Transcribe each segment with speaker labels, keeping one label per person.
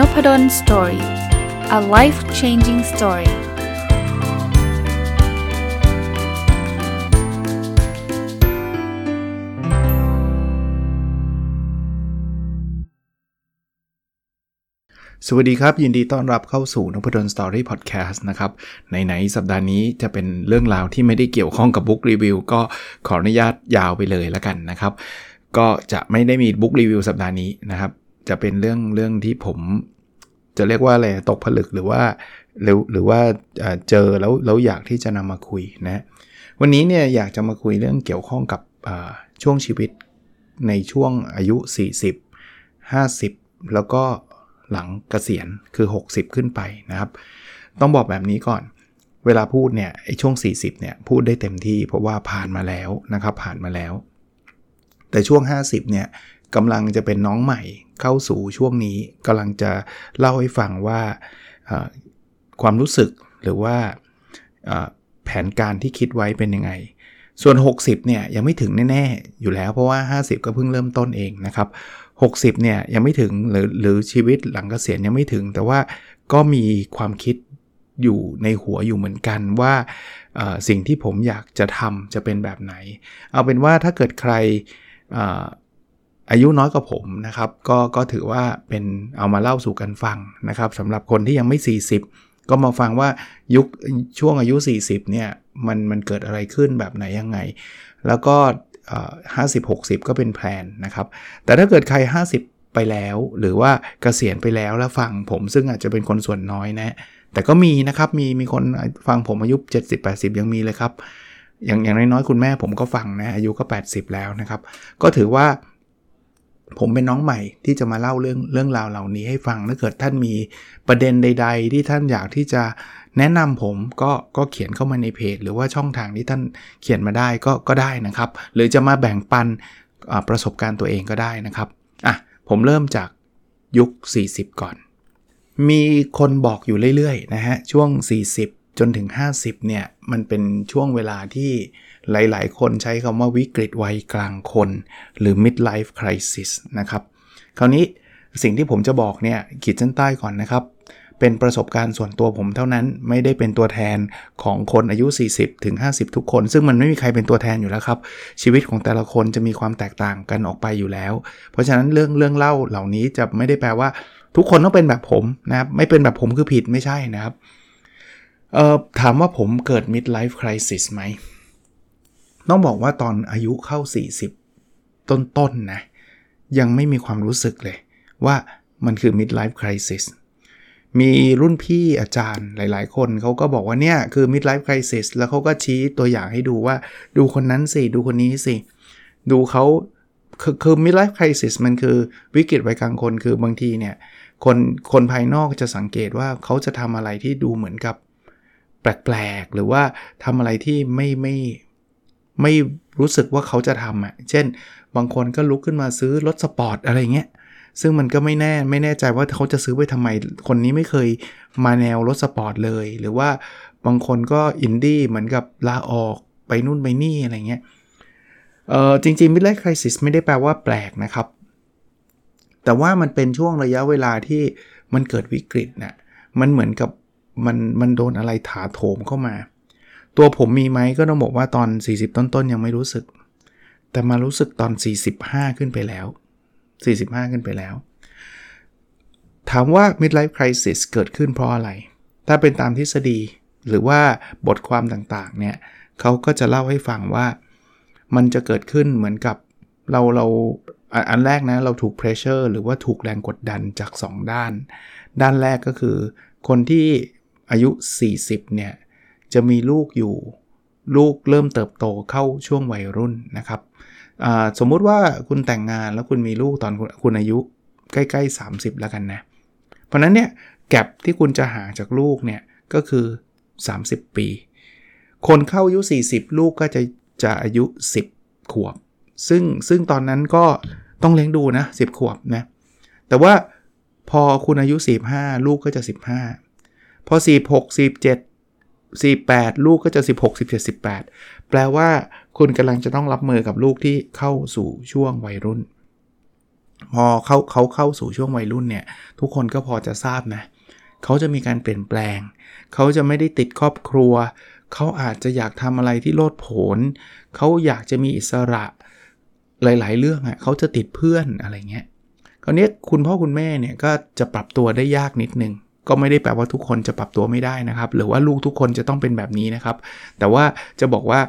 Speaker 1: Nopadol's Story a life changing story สวัส
Speaker 2: ดีครับ ยินดีต้อนรับเข้าสู่นพดล Story Podcast นะครับไหนๆสัปดาห์นี้จะเป็นเรื่องราวที่ไม่ได้เกี่ยวข้องกับ book review ก็ขออนุญาตยาวไปเลยแล้วกันนะครับ ก็จะไม่ได้มีบุ๊กรีวิวสัปดาห์นี้นะครับ จะเป็นเรื่องเรื่องที่ผม จะเรียกว่าอะไรตกผลึกหรือว่าหรือหรือว่าเจอแล้วแล้วอยากที่จะนำมาคุยนะวันนี้เนี่ยอยากจะมาคุยเรื่องเกี่ยวข้องกับช่วงชีวิตในช่วงอายุ 40 50 แล้วก็หลังเกษียณคือ 60 ขึ้นไปนะครับ ต้องบอกแบบนี้ก่อน เวลาพูดเนี่ยไอ้ช่วง 40 เนี่ยพูดได้เต็มที่เพราะว่าผ่านมาแล้วนะครับผ่านมาแล้ว แต่ช่วง 50 เนี่ยกำลังจะเป็นน้องใหม่ เข้าสู่ช่วงนี้กำลังจะเล่าให้ฟังว่าความรู้สึกหรือว่าแผนการที่คิดไว้เป็นยังไง ส่วน 60เนี่ยยังไม่ถึงแน่ๆอยู่แล้วเพราะว่า 50 ก็เพิ่งเริ่มต้นเองนะครับ 60เนี่ยยังไม่ถึงหรือหรือชีวิตหลังเกษียณยังไม่ถึง แต่ว่าก็มีความคิดอยู่ในหัวอยู่เหมือนกันว่าสิ่งที่ผมอยากจะทำจะเป็นแบบไหน เอาเป็นว่าถ้าเกิดใคร อายุน้อยกว่าผมนะครับก็ก็ถือว่าเป็นเอามาเล่าสู่กันฟังนะครับสำหรับคนที่ยังไม่ 40 ก็มาฟังว่ายุคช่วงอายุ 40เนี่ยมันมันเกิดอะไรขึ้นแบบไหนยังไง แล้วก็ห้าสิบหกสิบก็เป็นแพลนนะครับ แต่ถ้าเกิดใคร 50 ไปแล้ว หรือว่าเกษียณไปแล้วแล้วฟังผมซึ่งอาจจะเป็นคนส่วนน้อยนะ แต่ก็มีนะครับ มีมีคนฟังผมอายุ 70-80 ยังมีเลยครับ อย่างอย่างน้อยๆ คุณแม่ผมก็ฟังนะ อายุก็ 80 แล้วนะครับ ก็ถือว่า ผมเป็นน้องใหม่ที่จะมาเล่าเรื่องเรื่องราวเหล่านี้ให้ฟังถ้าเกิดท่านมีประเด็นใด ๆ ที่ท่านอยากที่จะแนะนำผมก็ก็เขียนเข้ามาในเพจ หรือว่าช่องทางที่ท่านเขียนมาได้ก็ก็ได้นะครับ หรือจะมาแบ่งปันประสบการณ์ตัวเองก็ได้นะครับอะผมเริ่มจากยุค 40 ก่อน มีคนบอกอยู่เรื่อยๆนะฮะช่วง 40 จนถึง 50เนี่ยมันเป็นช่วงเวลาที่ หลายๆ คนใช้คำว่าวิกฤตวัยกลางคน หรือ midlife crisis นะครับ คราวนี้สิ่งที่ผมจะบอกเนี่ยขีดเส้นใต้ก่อนนะครับ เป็นประสบการณ์ส่วนตัวผมเท่านั้นไม่ได้เป็นตัวแทนของคนอายุ 40ถึง50ทุกคน ซึ่งมันไม่มีใครเป็นตัวแทนอยู่แล้วครับ ชีวิตของแต่ละคนจะมีความแตกต่างกันออกไปอยู่แล้ว เพราะฉะนั้นเรื่องเรื่องเล่าเหล่านี้จะไม่ได้แปลว่า ทุกคนต้องเป็นแบบผมนะครับไม่เป็นแบบผมคือผิดไม่ใช่นะครับเออถามว่าผมเกิด midlife crisis ไหม ต้องบอกว่าตอนอายุเข้า 40 ต้นๆนนะยังไม่มีความรู้สึกเลย ว่ามันคือ midlife crisis มีรุ่นพี่อาจารย์หลาย ๆ คนเขาก็บอกว่าเนี่ยคือ midlife crisis แล้วเขาก็ชี้ตัวอย่างให้ดูว่าดูคนนั้นสิ ดูคนนี้สิ ดูเขาคือคือ midlife crisis มันคือวิกฤตวัยกลางคนคือบางทีเนี่ย คนคนภายนอกจะสังเกตว่าเขาจะทำอะไรที่ดูเหมือนกับแปลก ๆ หรือว่าทำอะไรที่ไม่ไม่ ไม่รู้สึกว่าเขาจะทำอะ เช่น บางคนก็ลุกขึ้นมาซื้อรถสปอร์ตอะไรเงี้ย ซึ่งมันก็ไม่แน่ไม่แน่ใจว่าเขาจะซื้อไปทำไม คนนี้ไม่เคยมาแนวรถสปอร์ตเลย หรือว่าบางคนก็อินดี้เหมือนกับลาออกไปนู่นไปนี่อะไรเงี้ย เออจริงๆ midlife crisis ไม่ได้แปลว่าแปลกนะครับ แต่ว่ามันเป็นช่วงระยะเวลาที่มันเกิดวิกฤตนะ่ะมันเหมือนกับมันมันโดนอะไรถาโถมเข้ามา ตัวผมมีไหมก็ต้องบอกว่าตอน 40 ต้นๆ ยังไม่รู้สึก แต่มารู้สึกตอน 45 ขึ้นไปแล้ว 45 ขึ้นไปแล้ว ถามว่า midlife crisis เกิดขึ้นเพราะอะไร ถ้าเป็นตามทฤษฎีหรือว่าบทความต่างๆ เนี่ยเขาก็จะเล่าให้ฟังว่ามันจะเกิดขึ้นเหมือนกับเราเราอันแรกนะ เราถูก pressure หรือว่าถูกแรงกดดันจาก 2 ด้าน ด้านแรกก็คือ คนที่อายุ 40 เนี่ย จะมีลูกอยู่ ลูกเริ่มเติบโตเข้าช่วงวัยรุ่นนะครับสมมุติว่าคุณแต่งงานแล้วคุณมีลูกตอนคุณอายุใกล้ๆ 30 แล้วกันนะ เพราะนั้นเนี่ยแก็บที่คุณจะห่างจากลูกเนี่ยก็คือ 30 ปี คนเข้าอายุ 40 ลูกก็จะจะอายุ 10 ขวบ ซึ่งซึ่งตอนนั้นก็ต้องเลี้ยงดูนะ 10 ขวบนะ แต่ว่าพอคุณอายุ 45 ลูกก็จะ 15 พอ 46 47 48 ลูกก็จะ 16 17 18 แปลว่าคุณกำลังจะต้องรับมือกับลูกที่เข้าสู่ช่วงวัยรุ่น พอเขาเขาเข้าสู่ช่วงวัยรุ่นเนี่ย ทุกคนก็พอจะทราบนะเขาจะมีการเปลี่ยนแปลง เขาจะไม่ได้ติดครอบครัว เขาอาจจะอยากทำอะไรที่โลดโผนเขาอยากจะมีอิสระหลาย ๆ เรื่องอะ่ะเขาจะติดเพื่อนอะไรเงี้ยคราวนี้คุณพ่อคุณแม่เนี่ยก็จะปรับตัวได้ยากนิดนึง ก็ไม่ได้แปลว่าทุกคนจะปรับตัวไม่ได้นะครับ หรือว่าลูกทุกคนจะต้องเป็นแบบนี้นะครับ แต่ว่าจะบอกว่า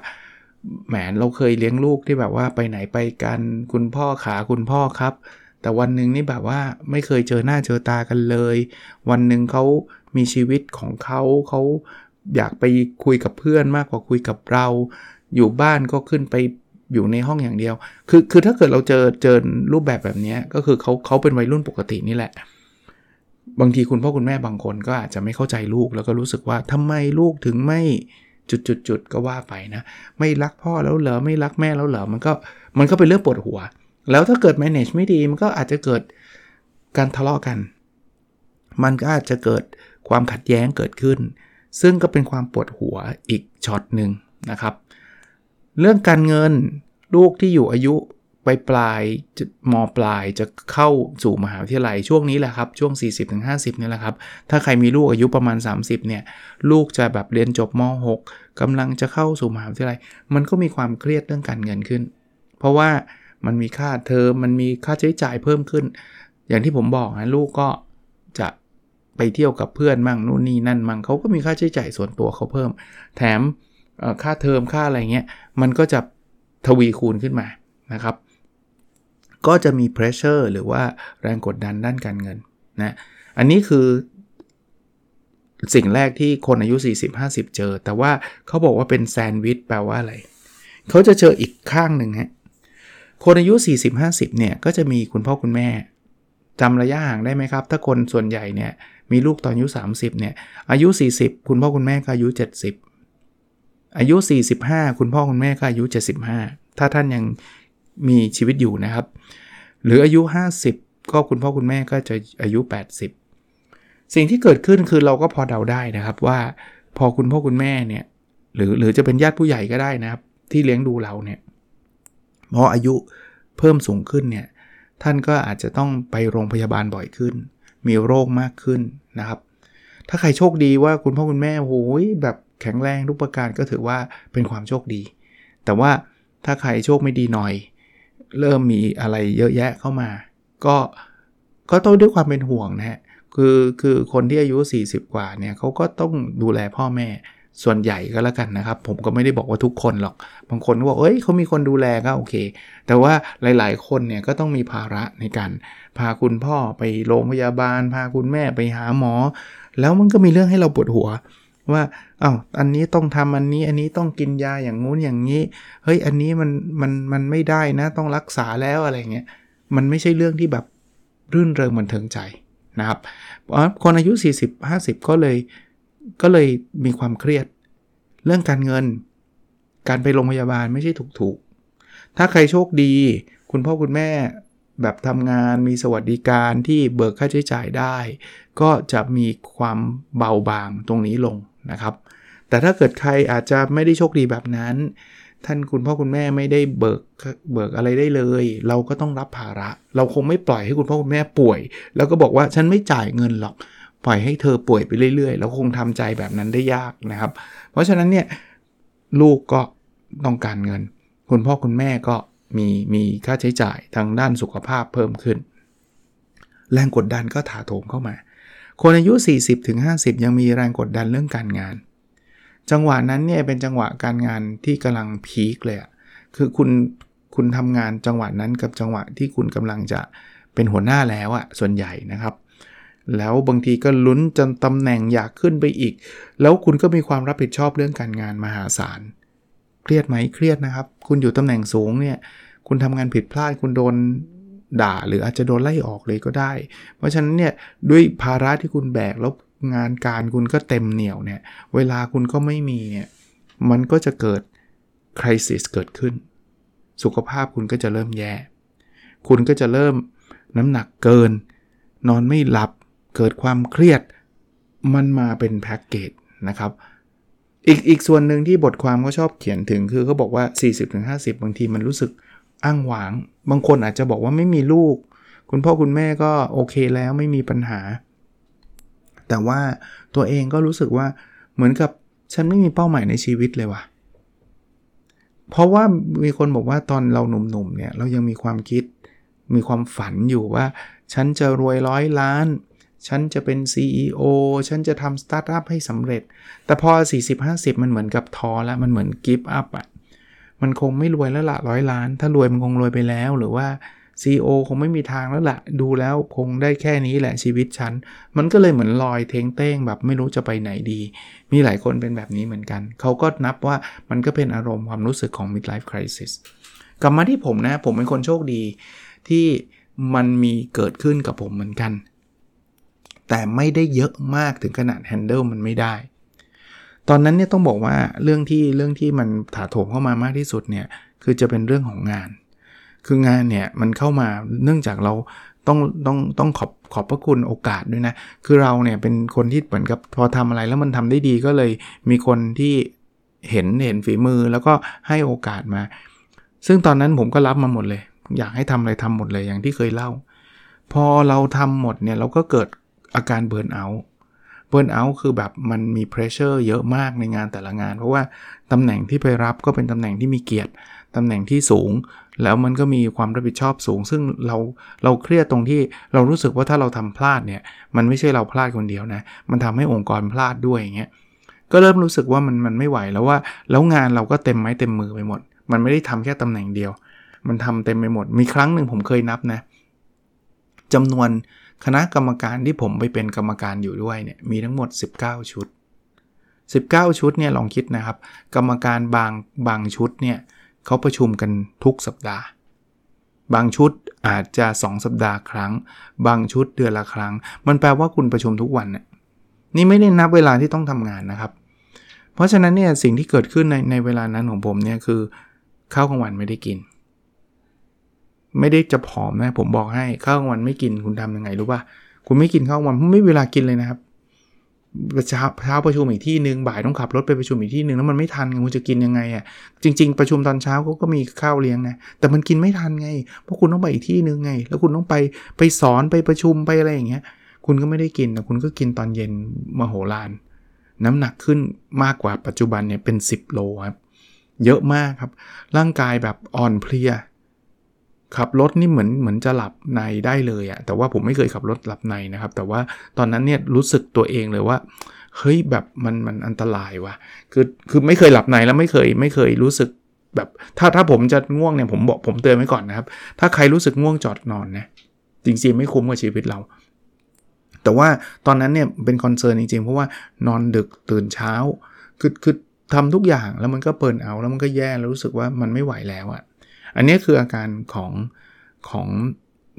Speaker 2: แหมเราเคยเลี้ยงลูกที่แบบว่าไปไหนไปกันคุณพ่อขาคุณพ่อครับ แต่วันหนึ่งนี่แบบว่าไม่เคยเจอหน้าเจอตากันเลย วันหนึ่งเขามีชีวิตของเขาเขาอยากไปคุยกับเพื่อนมากกว่าคุยกับเรา อยู่บ้านก็ขึ้นไปอยู่ในห้องอย่างเดียว คือคือถ้าเกิดเราเจอเจอรูปแบบแบบนี้ก็คือเขาเขาเป็นวัยรุ่นปกตินี่แหละ บางทีคุณพ่อคุณแม่บางคนก็อาจจะไม่เข้าใจลูกแล้วก็รู้สึกว่าทำไมลูกถึงไม่จุดจุดจุดก็ว่าไปนะ ไม่รักพ่อแล้วเหรอไม่รักแม่แล้วเหรอมันก็มันก็เป็นเรื่องปวดหัว แล้วถ้าเกิด manage ไม่ดีมันก็อาจจะเกิดการทะเลาะกัน มันก็อาจจะเกิดความขัดแย้งเกิดขึ้น ซึ่งก็เป็นความปวดหัวอีกช็อตหนึ่งนะครับ เรื่องการเงินลูกที่อยู่อายุ ไปปลายมปลายจะเข้าสู่มหาวิทยาลัยช่วงนี้แหละครับ ช่วง 40-50นี่แหละครับ ถ้าใครมีลูกอายุประมาณ 30เนี่ยลูกจะแบบเรียนจบม .6 กำลังจะเข้าสู่มหาวิทยาลัย มันก็มีความเครียดเรื่องการเงินขึ้น เพราะว่ามันมีค่าเทอมมันมีค่าใช้จ่ายเพิ่มขึ้น อย่างที่ผมบอกนะลูกก็จะไปเที่ยวกับเพื่อนมั่งนู่นนี่นั่นมั่งเขาก็มีค่าใช้จ่ายส่วนตัวเขาเพิ่ม แถมค่าเทอมค่าอะไรเงี้ยมันก็จะทวีคูณขึ้นมานะครับ ก็จะมี pressure หรือว่าแรงกดดันด้านการเงินนะอันนี้คือ สิ่งแรกที่คนอายุ 40-50 เจอ แต่ว่าเขาบอกว่าเป็นแซนด์วิชแปลว่าอะไร เขาจะเจออีกข้างหนึ่งฮะคนอายุ 40-50 เนี่ย ก็จะมีคุณพ่อคุณแม่จำระยะห่างได้ไหมครับ ถ้าคนส่วนใหญ่เนี่ยมีลูกตอนอายุ 30 เนี่ย อายุ 40 คุณพ่อคุณแม่ก็อายุ 70 อายุ 45 คุณพ่อคุณแม่ก็อายุ 75 ถ้าท่านยัง มีชีวิตอยู่นะครับ หรืออายุ 50 ก็คุณพ่อคุณแม่ก็จะอายุ 80 สิ่งที่เกิดขึ้นคือเราก็พอเดาได้นะครับว่าพอคุณพ่อคุณแม่เนี่ยหรือหรือจะเป็นญาติผู้ใหญ่ก็ได้นะครับ ที่เลี้ยงดูเราเนี่ยพออายุเพิ่มสูงขึ้นเนี่ยท่านก็อาจจะต้องไปโรงพยาบาลบ่อยขึ้น มีโรคมากขึ้นนะครับ ถ้าใครโชคดีว่าคุณพ่อคุณแม่โอ้ยแบบแข็งแรงทุกประการก็ถือว่าเป็นความโชคดี แต่ว่าถ้าใครโชคไม่ดีหน่อย เริ่มมีอะไรเยอะแยะเข้ามา ก็ก็ต้องด้วยความเป็นห่วงนะฮะคือคือคนที่อายุ 40 กว่าเนี่ยเขาก็ต้องดูแลพ่อแม่ส่วนใหญ่ก็แล้วกันนะครับ ผมก็ไม่ได้บอกว่าทุกคนหรอก บางคนก็บอกเอ้ยเขามีคนดูแลก็โอเค แต่ว่าหลาย ๆ คนเนี่ยก็ต้องมีภาระในการพาคุณพ่อไปโรงพยาบาล พาคุณแม่ไปหาหมอ แล้วมันก็มีเรื่องให้เราปวดหัว ว่าอา้าวอันนี้ต้องทำอันนี้อันนี้ต้องกินยาอย่างงู้นอย่างนี้ เฮ้ยอันนี้มันมันมันไม่ได้นะต้องรักษาแล้วอะไรเงี้ยมันไม่ใช่เรื่องที่แบบรื่นเริงบันเทิงใจนะครับคนอายุ 40-50 ก็เลยก็เลยมีความเครียด เรื่องการเงิน การไปโรงพยาบาลไม่ใช่ถูกๆ ถ้าใครโชคดี คุณพ่อคุณแม่แบบทำงานมีสวัสดิการที่เบิกค่าใช้จ่ายได้ ก็จะมีความเบาบางตรงนี้ลง นะครับ แต่ถ้าเกิดใครอาจจะไม่ได้โชคดีแบบนั้น ท่านคุณพ่อคุณแม่ไม่ได้เบิกเบิกอะไรได้เลย เราก็ต้องรับภาระ เราคงไม่ปล่อยให้คุณพ่อคุณแม่ป่วย แล้วก็บอกว่าฉันไม่จ่ายเงินหรอกปล่อยให้เธอป่วยไปเรื่อยๆ แล้วคงทำใจแบบนั้นได้ยากนะครับ เพราะฉะนั้นเนี่ยลูกก็ต้องการเงิน คุณพ่อคุณแม่ก็มีมีค่าใช้จ่ายทางด้านสุขภาพเพิ่มขึ้น แรงกดดันก็ถาโถมเข้ามา คนอายุ 40-50 ยังมีแรงกดดันเรื่องการงาน จังหวะนั้นเนี่ยเป็นจังหวะการงานที่กำลังพีคเลยคือคุณคุณทำงานจังหวะนั้นกับจังหวะที่คุณกำลังจะเป็นหัวหน้าแล้วอะส่วนใหญ่นะครับ แล้วบางทีก็ลุ้นจนตำแหน่งอยากขึ้นไปอีก แล้วคุณก็มีความรับผิดชอบเรื่องการงานมหาศาลเครียดไหมเครียดนะครับ คุณอยู่ตำแหน่งสูงเนี่ยคุณทำงานผิดพลาดคุณโดน ด่าหรืออาจจะโดนไล่ออกเลยก็ได้ เพราะฉะนั้นเนี่ยด้วยภาระที่คุณแบกแล้วงานการคุณก็เต็มเหนียวเนี่ยเวลาคุณก็ไม่มีเนี่ยมันก็จะเกิดคริสิสเกิดขึ้น สุขภาพคุณก็จะเริ่มแย่ คุณก็จะเริ่มน้ำหนักเกิน นอนไม่หลับเกิดความเครียดมันมาเป็นแพ็กเกจนะครับอีกอีกส่วนหนึ่งที่บทความก็ชอบเขียนถึงคือเขาบอกว่า 40-50 บางทีมันรู้สึก อ้างหวาง บางคนอาจจะบอกว่าไม่มีลูก คุณพ่อคุณแม่ก็โอเคแล้วไม่มีปัญหา แต่ว่าตัวเองก็รู้สึกว่าเหมือนกับฉันไม่มีเป้าหมายในชีวิตเลยว่ะ เพราะว่ามีคนบอกว่าตอนเราหนุ่มๆเนี่ยเรายังมีความคิดมีความฝันอยู่ว่า ฉันจะรวยร้อยล้าน ฉันจะเป็น CEO ฉันจะทำสตาร์ทอัพให้สำเร็จ แต่พอ 40-50 มันเหมือนกับท้อแล้ว มันเหมือน give up อะ มันคงไม่รวยแล้วละร้อยล้าน ถ้ารวยมันคงรวยไปแล้ว หรือว่า CEO คงไม่มีทางแล้วละดูแล้วคงได้แค่นี้แหละชีวิตฉัน มันก็เลยเหมือนลอยเทงเต้งแบบไม่รู้จะไปไหนดี มีหลายคนเป็นแบบนี้เหมือนกัน เขาก็นับว่ามันก็เป็นอารมณ์ความรู้สึกของ midlife crisis กลับมาที่ผมนะ ผมเป็นคนโชคดีที่มันมีเกิดขึ้นกับผมเหมือนกัน แต่ไม่ได้เยอะมากถึงขนาด handle มันไม่ได้ ตอนนั้นเนี่ยต้องบอกว่าเรื่องที่เรื่องที่มันถาโถมเข้ามามากที่สุดเนี่ยคือจะเป็นเรื่องของงาน คืองานเนี่ยมันเข้ามาเนื่องจากเราต้องต้องต้องขอบขอบพระคุณโอกาสด้วยนะ คือเราเนี่ยเป็นคนที่เหมือนกับพอทำอะไรแล้วมันทำได้ดีก็เลยมีคนที่เห็นเห็นฝีมือแล้วก็ให้โอกาสมา ซึ่งตอนนั้นผมก็รับมาหมดเลย อยากให้ทำอะไรทำหมดเลยอย่างที่เคยเล่า พอเราทำหมดเนี่ยเราก็เกิดอาการเบิร์นเอาท์ เบิร์นเอาท์คือแบบมันมีเพรสเชอร์เยอะมากในงานแต่ละงาน เพราะว่าตำแหน่งที่ไปรับก็เป็นตำแหน่งที่มีเกียรติตำแหน่งที่สูง แล้วมันก็มีความรับผิดชอบสูง ซึ่งเราเราเครียดตรงที่เรารู้สึกว่าถ้าเราทำพลาดเนี่ยมันไม่ใช่เราพลาดคนเดียวนะมันทำให้องค์กรพลาดด้วยอย่างเงี้ยก็เริ่มรู้สึกว่ามันมันไม่ไหวแล้วว่า แล้วงานเราก็เต็มไม้เต็มมือไปหมด มันไม่ได้ทำแค่ตำแหน่งเดียว มันทำเต็มไปหมด มีครั้งหนึ่งผมเคยนับนะจำนวน คณะกรรมการที่ผมไปเป็นกรรมการอยู่ด้วยเนี่ยมีทั้งหมด 19 ชุด 19 ชุดเนี่ยลองคิดนะครับ กรรมการบางบางชุดเนี่ยเขาประชุมกันทุกสัปดาห์ บางชุดอาจจะ 2 สัปดาห์ครั้ง บางชุดเดือนละครั้ง มันแปลว่าคุณประชุมทุกวันเนี่ยนี่ไม่ได้นับเวลาที่ต้องทำงานนะครับ เพราะฉะนั้นเนี่ยสิ่งที่เกิดขึ้นในในเวลานั้นของผมเนี่ยคือข้าวกลางวันไม่ได้กิน ไม่ได้จะผอมนะ ผมบอกให้ข้าวกลางวันไม่กินคุณทำยังไงรู้ป่ะคุณไม่กินข้าวกลางวันไม่เวลากินเลยนะครับเช้าเช้าประชุมอีกที่หนึ่งบ่ายต้องขับรถไปประชุมอีกที่หนึ่งแล้วมันไม่ทันคุณจะกินยังไงอะจริง ๆ ประชุมตอนเช้าเขาก็มีข้าวเลี้ยงนะแต่มันกินไม่ทันไง เพราะคุณต้องไปอีกที่หนึ่งไง แล้วคุณต้องไปไปสอนไปประชุมไปอะไรอย่างเงี้ย คุณก็ไม่ได้กินแต่คุณก็กินตอนเย็นมโหฬารน้ำหนักขึ้นมากกว่าปัจจุบันเนี่ยเป็น 10 โลครับเยอะมากครับ ร่างกายแบบอ่อนเพลีย ขับรถนี่เหมือนเหมือนจะหลับในได้เลยอะแต่ว่าผมไม่เคยขับรถหลับในนะครับ แต่ว่าตอนนั้นเนี่ยรู้สึกตัวเองเลยว่าเฮ้ยแบบมันมันอันตรายว่ะคือคือไม่เคยหลับในแล้วไม่เคยไม่เคยรู้สึกแบบถ้าถ้าผมจะง่วงเนี่ยผมบอกผมเตือนไว้ก่อนนะครับ ถ้าใครรู้สึกง่วงจอดนอนนะจริงๆไม่คุ้มกับชีวิตเรา แต่ว่าตอนนั้นเนี่ยเป็นคอนเซิร์นจริงๆ เพราะว่านอนดึกตื่นเช้า คือคือทำทุกอย่างแล้วมันก็เปิดเอา แล้วมันก็แย่แล้วรู้สึกว่ามันไม่ไหวแล้วอะ อันนี้คืออาการของของ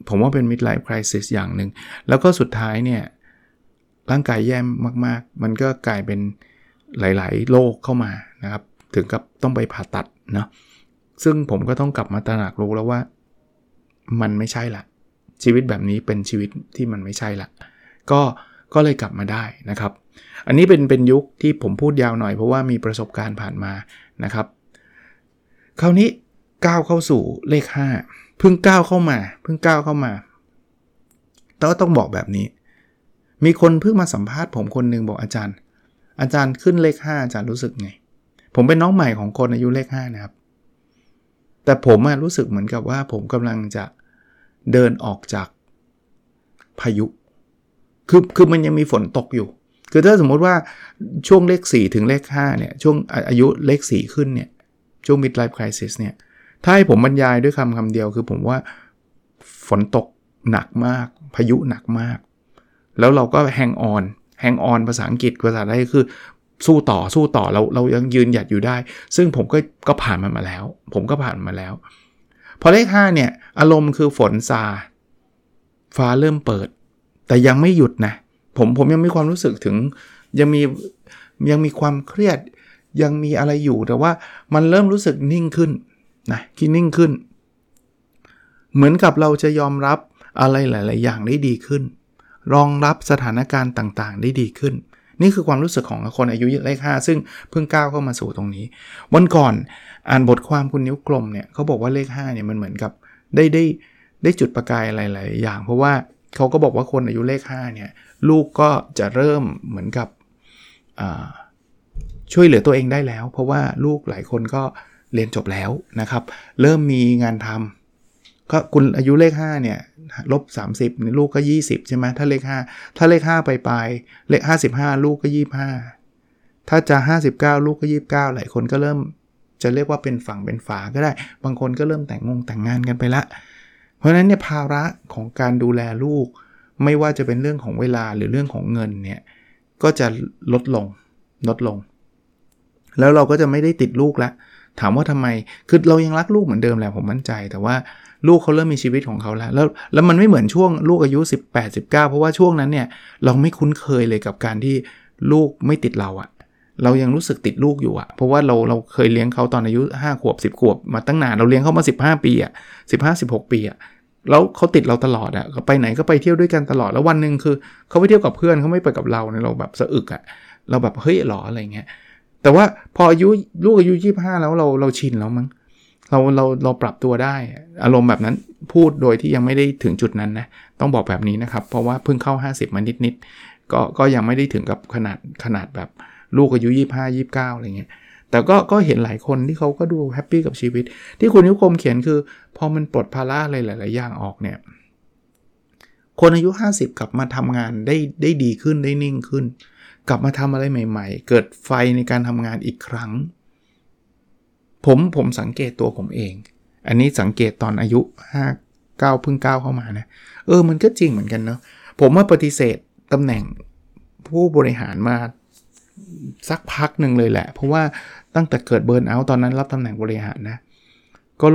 Speaker 2: ผมว่าเป็น midlife crisis อย่างหนึ่ง แล้วก็สุดท้ายเนี่ย ร่างกายแย่มาก ๆ มันก็กลายเป็นหลาย ๆ โรคเข้ามานะครับ ถึงกับต้องไปผ่าตัดเนาะซึ่งผมก็ต้องกลับมาตระหนักรู้แล้วว่ามันไม่ใช่ละ ชีวิตแบบนี้เป็นชีวิตที่มันไม่ใช่ละ ก็ก็เลยกลับมาได้นะครับ อันนี้เป็นเป็นยุคที่ผมพูดยาวหน่อยเพราะว่ามีประสบการณ์ผ่านมานะครับ คราวนี้ ก้าวเข้าสู่เลข 5 เพิ่งก้าวเข้ามา เพิ่งก้าวเข้ามาแต่ก็ต้องบอกแบบนี้ มีคนเพิ่งมาสัมภาษณ์ผมคนหนึ่งบอกอาจารย์ อาจารย์ขึ้นเลข 5 อาจารย์รู้สึกไง ผมเป็นน้องใหม่ของคนอายุเลข 5 นะครับ แต่ผมรู้สึกเหมือนกับว่าผมกำลังจะเดินออกจากพายุ คือคือมันยังมีฝนตกอยู่ คือถ้าสมมติว่าช่วงเลข 4 ถึงเลข5เนี่ยช่วงอายุเลข 4 ขึ้นเนี่ยช่วง midlife crisis เนี่ย ถ้าให้ผมบรรยายด้วยคำคำเดียวคือผมว่าฝนตกหนักมาก พายุหนักมาก แล้วเราก็ hang on hang on ภาษาอังกฤษภาษาไทยคือสู้ต่อสู้ต่อเราเรายังยืนหยัดอยู่ได้ ซึ่งผมก็ก็ผ่านมันมาแล้ว ผมก็ผ่านมาแล้ว พอเลข5เนี่ย อารมณ์คือฝนซา ฟ้าเริ่มเปิด แต่ยังไม่หยุดนะ ผมผมยังมีความรู้สึกถึงยังมียังมีความเครียด ยังมีอะไรอยู่แต่ว่ามันเริ่มรู้สึกนิ่งขึ้น นะคิดนิ่งขึ้น เหมือนกับเราจะยอมรับอะไรหลาย ๆ อย่างได้ดีขึ้น รองรับสถานการณ์ต่างๆ ได้ดีขึ้น นี่คือความรู้สึกของคนอายุเลข5ซึ่งเพิ่งก้าวเข้ามาสู่ตรงนี้ วันก่อนอ่านบทความคุณนิ้วกลมเนี่ยเขาบอกว่าเลข5เนี่ยมันเหมือนกับได้ได้ได้จุดประกายหลาย ๆ อย่าง เพราะว่าเขาก็บอกว่าคนอายุเลข5เนี่ยลูกก็จะเริ่มเหมือนกับช่วยเหลือตัวเองได้แล้ว เพราะว่าลูกหลายคนก็เเรียนจบแล้วนะครับ เริ่มมีงานทำก็คุณอายุเลข5เนี่ยลบ 30ลูกก็ 20 ใช่ไหมถ้าเลข 5 ถ้าเลข 5 ไปปลายเลข 55 ลูกก็ 25 ถ้าจะ 59 ลูกก็ 29 หลายคนก็เริ่มจะเรียกว่าเป็นฝั่งเป็นฝาก็ได้ บางคนก็เริ่มแต่งงงแต่งงานกันไปละ เพราะฉะนั้นเนี่ยภาระของการดูแลลูก ไม่ว่าจะเป็นเรื่องของเวลาหรือเรื่องของเงินเนี่ยก็จะลดลงลดลง แล้วเราก็จะไม่ได้ติดลูกละ ถามว่าทำไม คือเรายังรักลูกเหมือนเดิมแหละผมมั่นใจ แต่ว่าลูกเขาเริ่มมีชีวิตของเขาแล้ว แล้ว แล้วมันไม่เหมือนช่วงลูกอายุ 18 19 เพราะว่าช่วงนั้นเนี่ยเราไม่คุ้นเคยเลยกับการที่ลูกไม่ติดเราอะเรายังรู้สึกติดลูกอยู่อะเพราะว่าเราเราเคยเลี้ยงเขาตอนอายุ 5 ขวบ 10 ขวบ มาตั้งนาน เราเลี้ยงเขามา 15 ปีอะ15 16 ปีอะแล้วเขาติดเราตลอดอะไปไหนก็ไปเที่ยวด้วยกันตลอด แล้ววันหนึ่งคือเขาไปเที่ยวกับเพื่อนเขาไม่ไปกับเราเนี่ยเราแบบสะอึกอะเราแบบเฮ้ยหรออะไรเงี้ย แต่ว่าพออายุลูกอายุ25แล้วเราเราชินแล้วมั้งเราเราเราปรับตัวได้ อารมณ์แบบนั้นพูดโดยที่ยังไม่ได้ถึงจุดนั้นนะต้องบอกแบบนี้นะครับ เพราะว่าเพิ่งเข้า 50 มานิดนิดก็ก็ยังไม่ได้ถึงกับขนาดขนาดแบบลูกอายุ 25 29อะไรเงี้ยแต่ก็ก็เห็นหลายคนที่เขาก็ดู happy กับชีวิต ที่คุณนิคมเขียนคือ พอมันปลดภาระอะไรหลาย ๆ อย่างออกเนี่ย คนอายุ 50 กลับมาทำงานได้ได้ดีขึ้นได้นิ่งขึ้น กลับมาทำอะไรใหม่ ๆ เกิดไฟในการทำงานอีกครั้ง ผมผมสังเกตตัวผมเอง อันนี้สังเกตตอนอายุ 5 9เพิ่งก้าวเข้ามานะ เออมันก็จริงเหมือนกันเนาะผมว่าปฏิเสธตำแหน่งผู้บริหารมาสักพักหนึ่งเลยแหละ เพราะว่าตั้งแต่เกิดเบิร์นเอาตอนนั้นรับตำแหน่งบริหารนะ ก็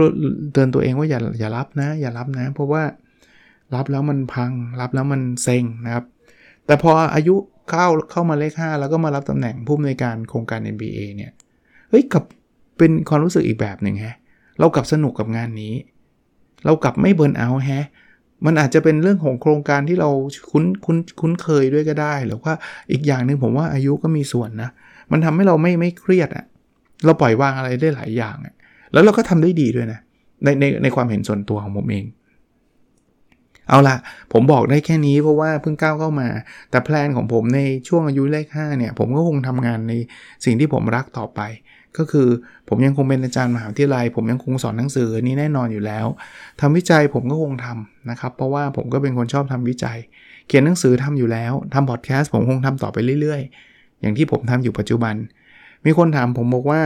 Speaker 2: เตือนตัวเองว่าอย่าอย่ารับนะ อย่ารับนะ เพราะว่ารับแล้วมันพัง รับแล้วมันเซ็งนะครับ แต่พออายุ เข้าเข้ามาเลข 5 แล้วก็มารับตำแหน่งผู้อำนวยการโครงการ MBA เนี่ยเฮ้ยกับเป็นความรู้สึกอีกแบบหนึ่งฮะเรากลับสนุกกับงานนี้ เรากลับไม่เบิร์นเอาแฮะมันอาจจะเป็นเรื่องของโครงการที่เราคุ้นคุ้นคุ้นเคยด้วยก็ได้ หรือว่าอีกอย่างหนึ่งผมว่าอายุก็มีส่วนนะ มันทำให้เราไม่ไม่เครียดอะเราปล่อยวางอะไรได้หลายอย่างอะแล้วเราก็ทำได้ดีด้วยนะในในในความเห็นส่วนตัวของผมเอง เอาละผมบอกได้แค่นี้เพราะว่าเพิ่งก้าวเข้ามา แต่แพลนของผมในช่วงอายุเลข5เนี่ย ผมก็คงทำงานในสิ่งที่ผมรักต่อไป ก็คือผมยังคงเป็นอาจารย์มหาวิทยาลัย ผมยังคงสอนหนังสือนี้แน่นอนอยู่แล้วทำวิจัยผมก็คงทำนะครับ เพราะว่าผมก็เป็นคนชอบทำวิจัย เขียนหนังสือทำอยู่แล้วทำพอดแคสต์ผมคงทำต่อไปเรื่อย ๆ อย่างที่ผมทำอยู่ปัจจุบัน มีคนถามผมบอกว่า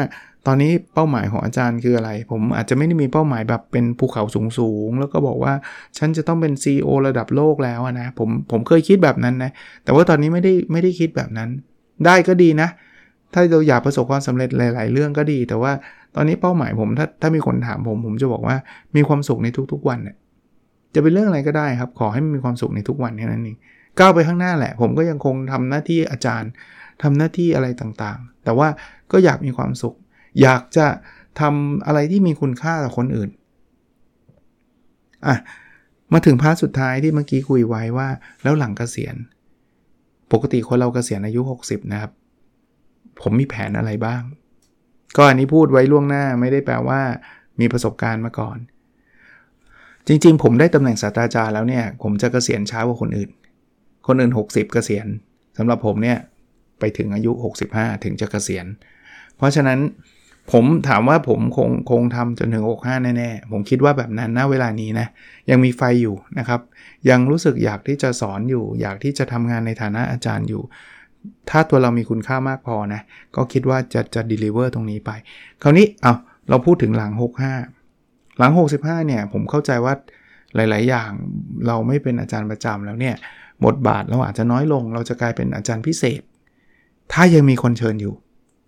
Speaker 2: ตอนนี้เป้าหมายของอาจารย์คืออะไร ผมอาจจะไม่ได้มีเป้าหมายแบบเป็นภูเขาสูงๆ แล้วก็บอกว่าฉันจะต้องเป็น CEO ระดับโลกแล้วนะผมผมเคยคิดแบบนั้นนะ แต่ว่าตอนนี้ไม่ได้ไม่ได้คิดแบบนั้น ได้ก็ดีนะ ถ้าเราอยากประสบความสำเร็จหลาย ๆ เรื่องก็ดี แต่ว่าตอนนี้เป้าหมายผมถ้าถ้ามีคนถามผม ผมจะบอกว่ามีความสุขในทุกๆวันเนี่ยจะเป็นเรื่องอะไรก็ได้ครับ ขอให้มีความสุขในทุกวันแค่นั้นเองก้าวไปข้างหน้าแหละ ผมก็ยังคงทำหน้าที่อาจารย์ทำหน้าที่อะไรต่างๆ แต่ว่าก็อยากมีความสุข อยากจะทำอะไรที่มีคุณค่ากับคนอื่นอะมาถึงพาร์ทสุดท้ายที่เมื่อกี้คุยไว้ว่า แล้วหลังเกษียณ ปกติคนเราเกษียณอายุ 60 นะครับ ผมมีแผนอะไรบ้าง ก็อันนี้พูดไว้ล่วงหน้าไม่ได้แปลว่า มีประสบการณ์มาก่อน จริงๆ ผมได้ตำแหน่งศาสตราจารย์แล้วเนี่ย ผมจะเกษียณช้ากว่าคนอื่น คนอื่น 60 เกษียณสำหรับผมเนี่ยไปถึงอายุ 65 ถึงจะเกษียณ เพราะฉะนั้น ผมถามว่าผมคงคงทำจนถึง 65 แน่ๆ ผมคิดว่าแบบนั้นณเวลานี้นะ ยังมีไฟอยู่นะครับ ยังรู้สึกอยากที่จะสอนอยู่ อยากที่จะทำงานในฐานะอาจารย์อยู่ ถ้าตัวเรามีคุณค่ามากพอนะ ก็คิดว่าจะจะ deliver ตรงนี้ไป คราวนี้เอาเราพูดถึงหลัง 65 หลัง 65 เนี่ย ผมเข้าใจว่าหลาย ๆ อย่างเราไม่เป็นอาจารย์ประจำแล้วเนี่ยบทบาทเราอาจจะน้อยลง เราจะกลายเป็นอาจารย์พิเศษ ถ้ายังมีคนเชิญอยู่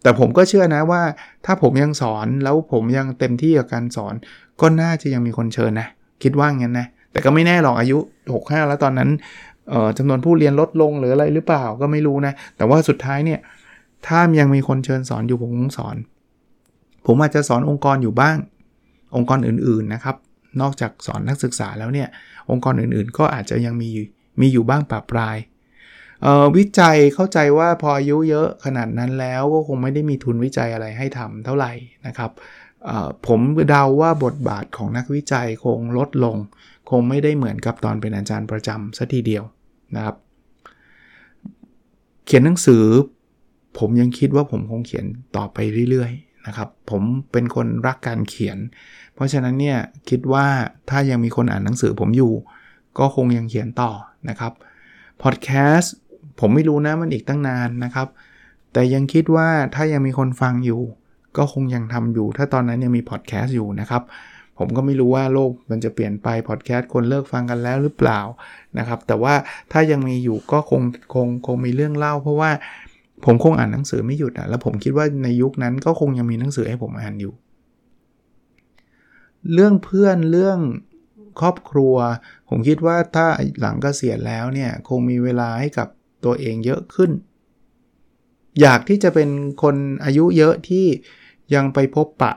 Speaker 2: แต่ผมก็เชื่อนะว่าถ้าผมยังสอนแล้วผมยังเต็มที่กับการสอน ก็น่าจะยังมีคนเชิญนะ คิดว่างั้นนะ แต่ก็ไม่แน่หรอกอายุ 65 แล้วตอนนั้นจำนวนผู้เรียนลดลงหรืออะไรหรือเปล่าก็ไม่รู้นะ แต่ว่าสุดท้ายเนี่ยถ้ายังมีคนเชิญสอนอยู่ผมคงสอน ผมอาจจะสอนองค์กรอยู่บ้าง องค์กรอื่นๆนะครับ นอกจากสอนนักศึกษาแล้วเนี่ย องค์กรอื่นๆ ก็อาจจะยังมีมีอยู่บ้างปรับปลาย วิจัยเข้าใจว่าพออายุเยอะขนาดนั้นแล้วก็คงไม่ได้มีทุนวิจัยอะไรให้ทำเท่าไหร่นะครับผมเดาว่าบทบาทของนักวิจัยคงลดลง คงไม่ได้เหมือนกับตอนเป็นอาจารย์ประจำสัทีเดียวนะครับ เขียนหนังสือ ผมยังคิดว่าผมคงเขียนต่อไปเรื่อยๆนะครับ ผมเป็นคนรักการเขียน เพราะฉะนั้นเนี่ยคิดว่าถ้ายังมีคนอ่านหนังสือผมอยู่ ก็คงยังเขียนต่อนะครับพอดแคสต์ ผมไม่รู้นะมันอีกตั้งนานนะครับ แต่ยังคิดว่าถ้ายังมีคนฟังอยู่ ก็คงยังทำอยู่ ถ้าตอนนั้นยังมีพอดแคสต์อยู่นะครับ ผมก็ไม่รู้ว่าโลกมันจะเปลี่ยนไปพอดแคสต์คนเลิกฟังกันแล้วหรือเปล่านะครับ แต่ว่าถ้ายังมีอยู่ก็คงคงคงมีเรื่องเล่า เพราะว่าผมคงอ่านหนังสือไม่หยุดอะแล้วผมคิดว่าในยุคนั้นก็คงยังมีหนังสือให้ผมอ่านอยู่ เรื่องเพื่อนเรื่องครอบครัว ผมคิดว่าถ้าหลังกเกษียณแล้วเนี่ย คงมีเวลาให้กับ ตัวเองเยอะขึ้น อยากที่จะเป็นคนอายุเยอะที่ยังไปพบปะ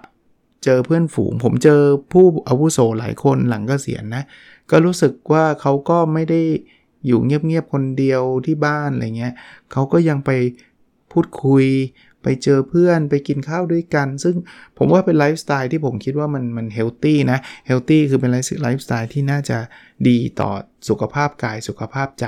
Speaker 2: เจอเพื่อนฝูง ผมเจอผู้อาวุโสหลายคนหลังกเกษียณนะ ก็รู้สึกว่าเขาก็ไม่ได้อยู่เงียบๆคนเดียวที่บ้านอะไรเงี้ยเขาก็ยังไปพูดคุยไปเจอเพื่อนไปกินข้าวด้วยกัน ซึ่งผมว่าเป็นไลฟ์สไตล์ที่ผมคิดว่ามันมัน healthy นะ healthy คือเป็นไลฟ์สไตล์ที่น่าจะดีต่อสุขภาพกายสุขภาพใจ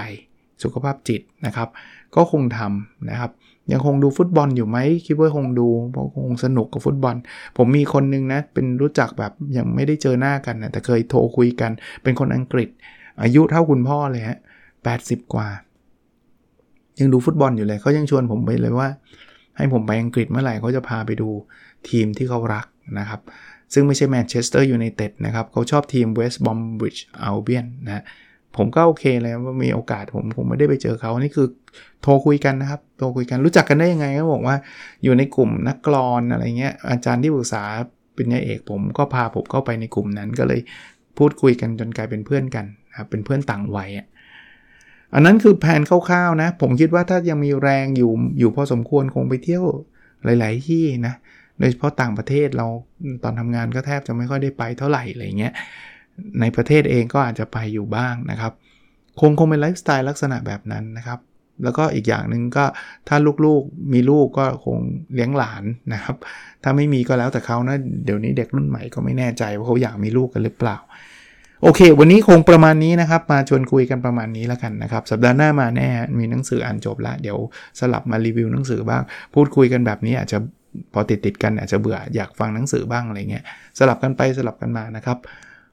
Speaker 2: สุขภาพจิตนะครับ ก็คงทำนะครับ ยังคงดูฟุตบอลอยู่ไหมคิดว่าคงดูเพราะคงสนุกกับฟุตบอล ผมมีคนนึงนะ เป็นรู้จักแบบยังไม่ได้เจอหน้ากันนะแต่เคยโทรคุยกัน เป็นคนอังกฤษ อายุเท่าคุณพ่อเลยฮะแปดสิบกว่า ยังดูฟุตบอลอยู่เลยเขายังชวนผมไปเลยว่า ให้ผมไปอังกฤษเมื่อไหร่เขาจะพาไปดูทีมที่เขารักนะครับซึ่งไม่ใช่แมนเชสเตอร์ยูไนเต็ดนะครับ เขาชอบทีม West Bromwich Albion นะ ผมก็โอเคเลยว่ามีโอกาสผมผมไม่ได้ไปเจอเขานี่คือโทรคุยกันนะครับโทรคุยกันรู้จักกันได้ยังไงก็บอกว่าอยู่ในกลุ่มนักกลอนอะไรเงี้ยอาจารย์ที่ปรึกษาปริญญาเอก ผมก็พาผมเข้าไปในกลุ่มนั้นก็เลยพูดคุยกันจนกลายเป็นเพื่อนกันครับเป็นเพื่อนต่างวัยอะอันนั้นคือแผนคร่าวๆนะ ผมคิดว่าถ้ายังมีแรงอยู่อยู่พอสมควรคงไปเที่ยวหลาย ๆ ที่นะโดยเฉพาะต่างประเทศเราตอนทำงานก็แทบจะไม่ค่อยได้ไปเท่าไหร่อะไรเงี้ย ในประเทศเองก็อาจจะไปอยู่บ้างนะครับ คงคงเป็นไลฟ์สไตล์ลักษณะแบบนั้นนะครับ แล้วก็อีกอย่างหนึ่งก็ถ้าลูกๆมีลูกก็คงเลี้ยงหลานนะครับ ถ้าไม่มีก็แล้วแต่เขานะเดี๋ยวนี้เด็กรุ่นใหม่ก็ไม่แน่ใจว่าเขาอยากมีลูกกันหรือเปล่า โอเค วันนี้คงประมาณนี้นะครับ มาชวนคุยกันประมาณนี้แล้วกันนะครับ สัปดาห์หน้ามาแน่มีหนังสืออ่านจบล้วเดี๋ยวสลับมารีวิวหนังสือบ้าง พูดคุยกันแบบนี้อาจจะพอติดติดกันอาจจะเบื่ออยากฟังหนังสือบ้างอะไรเงี้ยสลับกันไปสลับกันมานะครับ